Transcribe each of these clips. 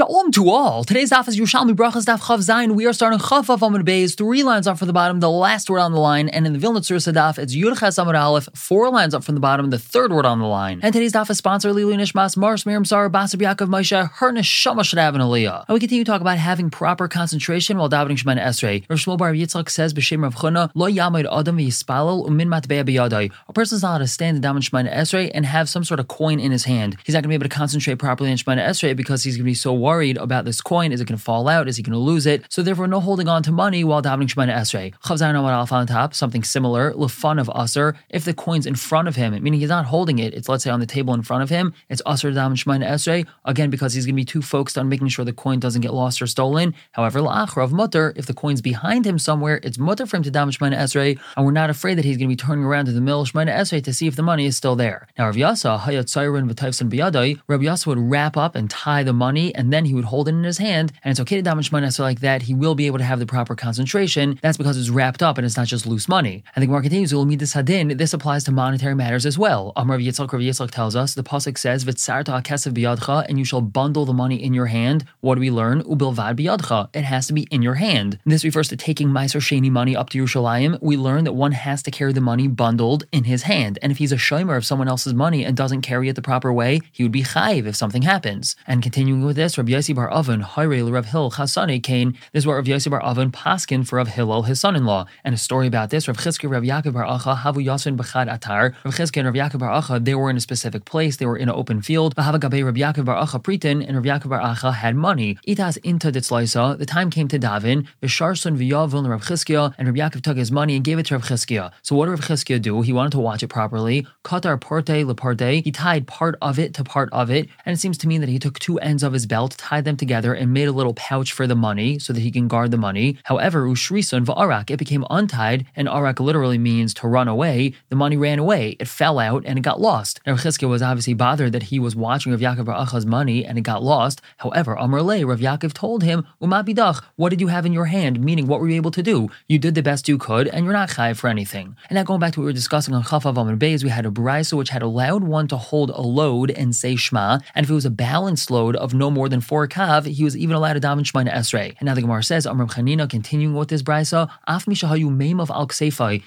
Shalom to all. Today's daf is Yerushalmi Brachos Daf Chav Zayin. We are starting Chav Vav Amud Beis, three lines up from the bottom, the last word on the line. And in the Vilna Tzur Sadaf, it's Yud Ches Amud Aleph, four lines up from the bottom, the third word on the line. And today's daf is sponsored Lilu Nishmas, Mars Miriam Sar, Basar Yaakov Moshe, her Neshama should Aliyah. And we continue to talk about having proper concentration while davening Shemana Esrei. Rav Shmuel Bar Yitzchak says, B'Shem Rav Chuna, Lo Yamid Adam V'Yispalel Umin Matbeya B'Yadai. A person is not allowed to stand in davening Shemana Esrei and have some sort of coin in his hand. He's not going to be able to concentrate properly in Shemana Esrei because he's going to be so worried about this coin. Is it going to fall out? Is he going to lose it? So therefore, no holding on to money while davening Shemana Esrei. Chavzayin Alf on top, something similar, lefun of usr. If the coin's in front of him, meaning he's not holding it, it's let's say on the table in front of him, it's usr davening Shemana Esrei. Again, because he's going to be too focused on making sure the coin doesn't get lost or stolen. However, la'achrav mutter, if the coin's behind him somewhere, it's mutter for him to daven Shemana Esrei, and we're not afraid that he's going to be turning around to the middle of Shemana Esrei to see if the money is still there. Now, Rav Yasa, hayat sayrin v'taifsin biyadai, Rav Yasa would wrap up and tie the money, and then he would hold it in his hand, and it's okay to damage money Esrei like that. He will be able to have the proper concentration. That's because it's wrapped up and it's not just loose money. And the Gemara continues, this hadin. This applies to monetary matters as well. Amar Rav Yitzchak, Rav Yitzchak tells us the pasuk says v'tzarta kesav biyadcha, and you shall bundle the money in your hand. What do we learn? Ubilvad biyadcha. It has to be in your hand. This refers to taking Meiser Sheni money up to Yerushalayim. We learn that one has to carry the money bundled in his hand. And if he's a shomer of someone else's money and doesn't carry it the proper way, he would be chayiv if something happens. And continuing with this, Rabbi Yossi Bar Avon, Hayrei Rav Hil Chasane Kane. This is what Rav Yossi Bar Avon paskin for Rav Hillel, his son-in-law. And a story about this, Rav Chizki Rav Yaakov Bar Acha Havu Yasin Bechad Atar. Rav Chizki and Rav Yaakov Bar Acha, they were in a specific place. They were in an open field. Bahava Gabe Rav Yaakov Bar Acha Pritin and Rav Yaakov Bar Acha had money. Itas Inta Ditzlaisa. The time came to Davin. Visharson V'Yavon Rav Chizkiya and Rav Yaakov took his money and gave it to Rav Chizkiya. So what did Rav Chizkiya do? He wanted to watch it properly. Katar Parte Leparte. He tied part of it to part of it, and it seems to mean that he took two ends of his belt, tied them together, and made a little pouch for the money so that he can guard the money. However, Ushrisun V'Arak, it became untied, and Arak literally means to run away. The money ran away. It fell out and it got lost. Now, Rav was obviously bothered that he was watching Rav Yaakov Bar Acha's money and it got lost. However, Amr Le, Rav Yaakov told him, Umabidach, what did you have in your hand? Meaning, what were you able to do? You did the best you could, and you're not chayiv for anything. And now going back to what we were discussing on Chafav Amr Beis, we had a brisa which had allowed one to hold a load and say Shema, and if it was a balanced load of no more than four kav, he was even allowed to daven Shema to Esrei. And now the Gemara says, Amr Chanina, continuing with this brisa, Af mishahayu meim of al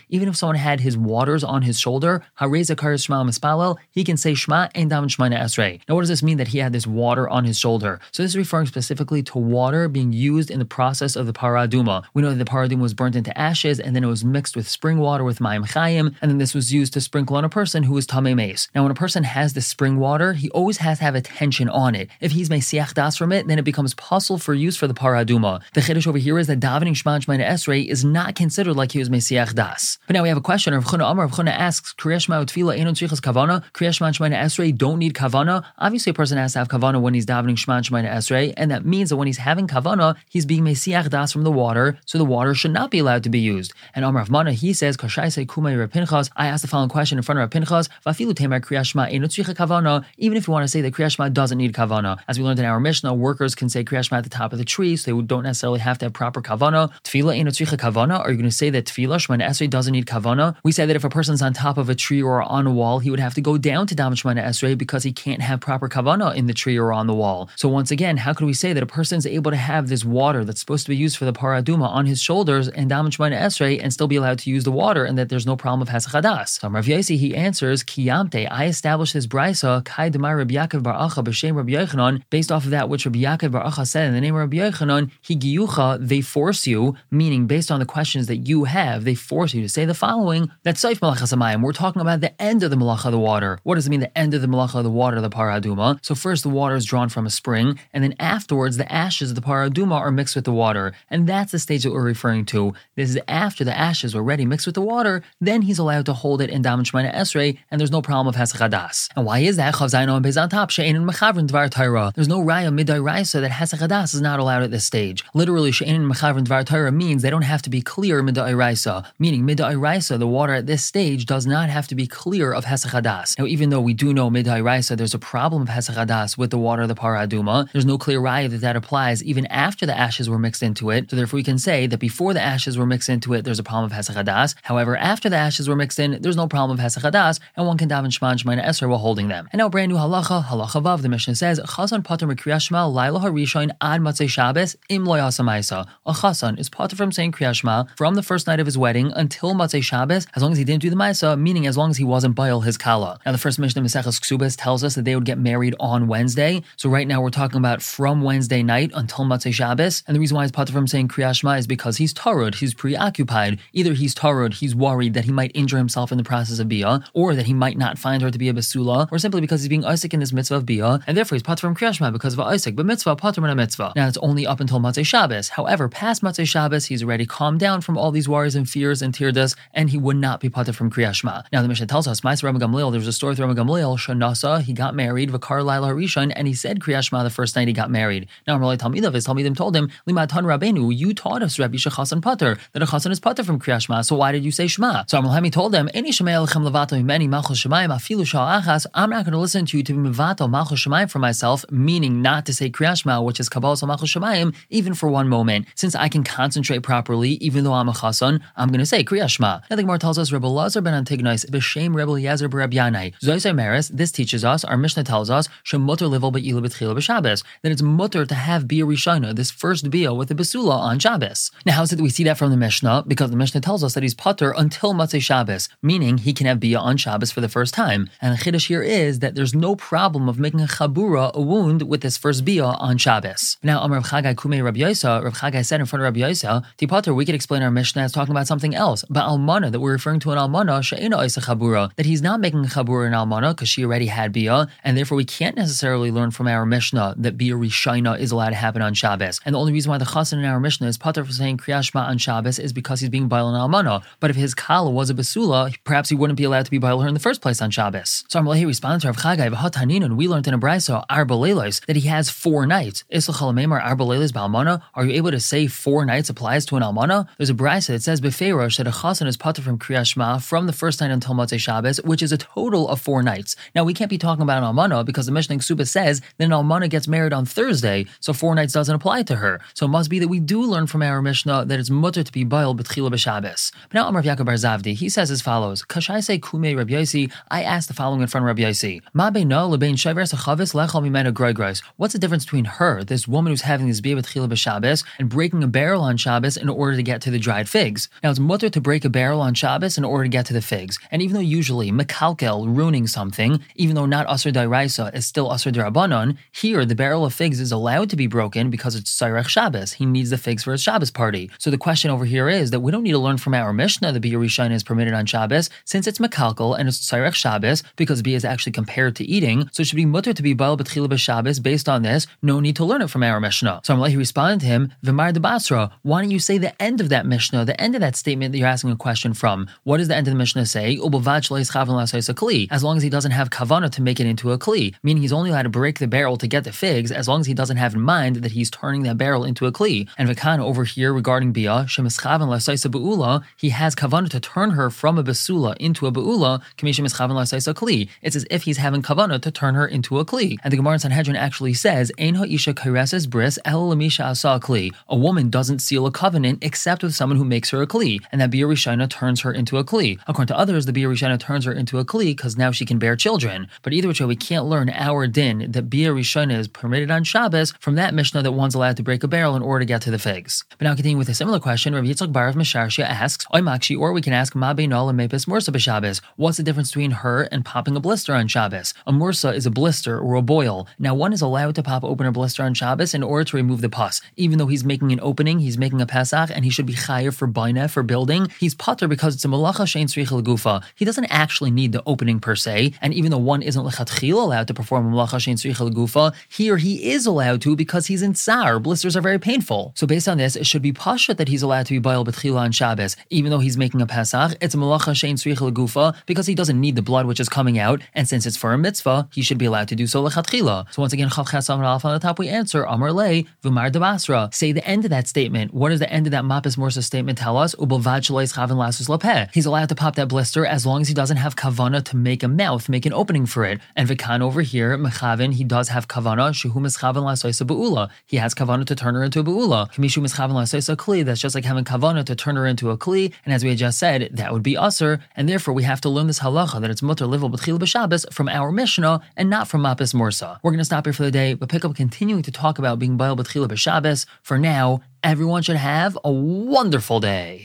even if someone had his waters on his shoulder, hareza kar Shema mispalel, he can say Shema and daven Shema to Esrei. Now, what does this mean that he had this water on his shoulder? So this is referring specifically to water being used in the process of the paraduma. We know that the paraduma was burnt into ashes, and then it was mixed with spring water with mayim chayim, and then this was used to sprinkle on a person who was tamei mace. Now, when a person has the spring water, he always has to have attention on it. If he's mesiach from it, then it becomes possible for use for the paraduma. The chiddush over here is that davening shema shema esrei is not considered like he was mesiach das. But now we have a question. Rav Chuna Amar Rav Chuna asks, Kriyashma utfila enon tzrichas kavana. Kriyashma shema esrei don't need kavana. Obviously, a person has to have kavana when he's davening shema shema esrei, and that means that when he's having kavana, he's being mesiach das from the water, so the water should not be allowed to be used. And Amar Mana he says, Kashai say kumay Rav Pinchas. I asked the following question in front of Rav Pinchas. Vafilu temer kriyashma enon tzricha kavana. Even if you want to say that kriyashma doesn't need kavana, as we learned in our Mishnah, workers can say kriyashma at the top of the tree, so they don't necessarily have to have proper kavana. Tefillah enon tzricha kavana. Are you going to say that tefillah shema esrei doesn't need kavana? We say that if a person's on top of a tree or on a wall, he would have to go down to daven shema esrei because he can't have proper kavana in the tree or on the wall. So once again, how could we say that a person is able to have this water that's supposed to be used for the paraduma on his shoulders and daven shema esrei and still be allowed to use the water and that there's no problem of hasachadas? So Rav Yossi, he answers, Kiyamte, I established this brisa, Kai Demai Rabbi Yaakov Bar Acha b'shem Rabbi Yochanan, based off of that which Rabbi Yaakov Bar Acha said in the name of Rabbi Yochanan, Higiyucha, they force you, meaning based on the questions that you have, they force you to say the following, that Saif Malachas Amayim, we're talking about the end of the Malacha of the water. What does it mean, the end of the Malacha of the water, the Paraduma? So first the water is drawn from a spring, and then afterwards the ashes of the Paraduma are mixed with the water. And that's the stage that we're referring to. This is after the ashes were already mixed with the water, then he's allowed to hold it in Daman Shemana Esrei, and there's no problem of Hesachadas. And why is that? Chav Zayin on top, and Mechavrin Dvar Torah. There's no Raya Midai Raisa that Hesachadas is not allowed at this stage. Literally, She'en and Mechavrin Dvar Torah means they don't have to be clear Midai Raisa, meaning Midai Raisa, the water at this stage does not have to be clear of Hesachadas. Now, even though we do know Midai Raisa, there's a problem of Hesachadas with the water of the Paraduma, there's no clear Raya that that applies even after the ashes were mixed into it. So therefore, we can say that before the ashes were mixed into it, there's a problem of Hesachadas. However, after the ashes were mixed in, there's no problem of Hesachadas, and one can daven Shman Shemaina Esra while holding them. And now, brand new halacha, halacha vav, the Mishnah says, Chazan pater Kriyashma Laila Harishain Ad Matzei Shabbos Im Lo Yasamaisa. A Chassan is potter from saying Kriyashma from the first night of his wedding until Matzei Shabbos, as long as he didn't do the Maisa, meaning as long as he wasn't Baal his Kala. Now, the first Mishnah of Maseches Ksubas tells us that they would get married on Wednesday. So right now we're talking about from Wednesday night until Matzei Shabbos. And the reason why he's potter from saying Kriyashma is because he's tarud, he's preoccupied. Either he's tarud, he's worried that he might injure himself in the process of Bia, or that he might not find her to be a Basula, or simply because he's being Isaac in this mitzvah of Bia, and therefore he's potter from Kriyashma because of But mitzvah, potter a mitzvah. Now it's only up until Matzei Shabbos. However, past Matzei Shabbos, he's already calmed down from all these worries and fears and tirdas, and he would not be potter from Kriyashma. Now the Mishnah tells us, Ma'aser Rama Gamliel, there was a story with Rama Gamliel, Shanasa, he got married, Vakar Laila Harishon, and he said Kriyashma the first night he got married. Now Amalei Talmidav, his Talmidim told him, Limatan Rabbeinu, you taught us Rabbi Shechasan Pater, that a Chasan is Pater from Kriyashma, so why did you say Shema? So Amalhami told them, Any Shemei Alechem Levato Mimeni Malchus Shemayim Afilu Shal Achas, I'm not going to listen to you to be Mevato Malchus Shemayim for myself, meaning not to say Kriyashma, which is Kabbalah Malchus Shemayim, even for one moment. Since I can concentrate properly, even though I'm a Chasan, I'm going to say Kriyashma. Now the Gemara tells us, Rebbe Lazar ben Antignois, B'Shem Rebbe Yezer B'Rab Yanai. Zoyse Maris, this teaches us, our Mishnah tells us, Shemutter Livel Be'ila B'Tchila B'Shabbos, that it's mutter to have Bia Rishona, this first Bia with a Basula on Shabbos. Now, how is it that we see that from the Mishnah? Because the Mishnah tells us that he's putter until Matzei Shabbos, meaning he can have Bia on Shabbos for the first time. And the Chiddush here is that there's no problem of making a Chabura, a wound, with this first Bia on Shabbos. Now, Amar Rav Chagai Kumei Rabbi Yosa, Rav Chagai said in front of Rabbi Yosa, Tipater, we could explain our Mishnah as talking about something else, but Almana, that we're referring to an Almana, Sha'ina Isa Chabura, that he's not making Chabura in Almana because she already had Bia, and therefore we can't necessarily learn from our Mishnah that Bia Rishaina is allowed to happen on Shabbos. And the only reason why the Chassan in our Mishnah is Pater for saying Kriyashma on Shabbos is because he's being Bail in Almana. But if his Kala was a Basula, perhaps he wouldn't be allowed to be Bail her in the first place on Shabbos. So Amalehi responds to Rav Chagai, and we learned in a Braiso, Arba that he has four nights. Islachalameimar Arba Leilos Balmana, are you able to say four nights applies to an Almana? There's a Brisa that says Befeirosh that a Chassan is Pater from Kriyashma from the first night until Motzei Shabbos, which is a total of four nights. Now we can't be talking about an Almana because the Mishnah Suba says that an Almana gets married on Thursday, so four nights doesn't apply to her. So it must be that we do learn from our Mishnah that it's mutter to be bail b'tchila b'Shabbos. But now Amar Yaakov Bar Zavdi, he says as follows: Kashai say kume Rabbi Yosi. I asked the following in front of Rabbi Yosi: Ma beino lebein shaver sachavis lechal mimena groigros. What's the difference between her, this woman who's having this beer b'tchila b'Shabbos, and breaking a barrel on Shabbos in order to get to the dried figs? Now it's mutter to break a barrel on Shabbos in order to get to the figs, and even though usually mekalkel ruining something, even though not asr dairaisa is still asr derabanan, here the barrel of figs is allowed to be broken because it's Sairech Shabbos. He needs the figs for his Shabbos party. So the question over here is that we don't need to learn from our Mishnah that Rishon is permitted on Shabbos since it's Mekalkel and it's Sairech Shabbos because Bia is actually compared to eating. So it should be mutter to be Baal B'tchila Shabbos based on this. No need to learn it from our Mishnah. So Amalei responded to him, V'mar de Basra, why don't you say the end of that Mishnah, the end of that statement that you're asking a question from? What does the end of the Mishnah say? As long as he doesn't have kavana to make it into a kli, meaning he's only allowed to break the barrel to get the figs as long as he doesn't have in mind that he's turning that barrel into a kli. And Vikan over here regarding Bia, Shemischavan Lasaisa Be'ula, he has kavana to turn her from a Basula into a Be'ula, Kamishamischavan Lasaisa Kli. It's as if he's having kavana to turn her into a kli. And the Gemara in Sanhedrin actually says, Ein ha'isha bris el lamisha asa kli. A woman doesn't seal a covenant except with someone who makes her a kli, and that Rishana turns her into a kli. According to others, the Rishana turns her into a kli because now she can bear children. But either which way, we can't learn our din that Rishana is permitted on Shabbos from that Mishnah that one's allowed to break a barrel in order to get to the figs. But now continuing with a similar question, Rabbi Yitzchak Bar of Misharshia asks, Oimakshi, or we can ask Ma Beinol and Mepes Mursa b'Shabbos. What's the difference between her and popping a blister on Shabbos? A Mursa is a blister or a boil. Now one is allowed to pop open a blister on Shabbos in order to remove the pus. Even though he's making an opening, he's making a Pesach, and he should be chayer for baina for building. He's potter because it's a malacha shein tzricha gufa. He doesn't actually need the opening per se, and even though one isn't lechatchil allowed to perform a malacha shein tzricha gufa, here he is allowed to because he's in tsar. Blisters are very painful. So based on this, it should be pashat that he's allowed to be bail betchila on Shabbos, even though he's making a Pesach. It's a malacha shein tzricha gufa because he doesn't need the blood which is coming out, and since it's for a mitzvah, he should be allowed to do so lechatchila. So once again, on the top, we answer Amar Le V'mar Dabasra. Say the end of that statement. What does the end of that Mapis Morsa statement tell us? He's allowed to pop that blister as long as he doesn't have kavana to make a mouth, make an opening for it. And Vikan over here, Mechavin, he does have kavana. He has kavana to turn her into a Be'ula. Kli. That's just like having kavana to turn her into a Kli. And as we had just said, that would be usr. And therefore, we have to learn this halacha that it's mutter livel b'tchil b'Shabbos from our Mishnah and not from Mapis Morsa. We're going to stop here for the day. Today, but pick up continuing to talk about being Baal B'tchila B'Shabbos. For now, everyone should have a wonderful day.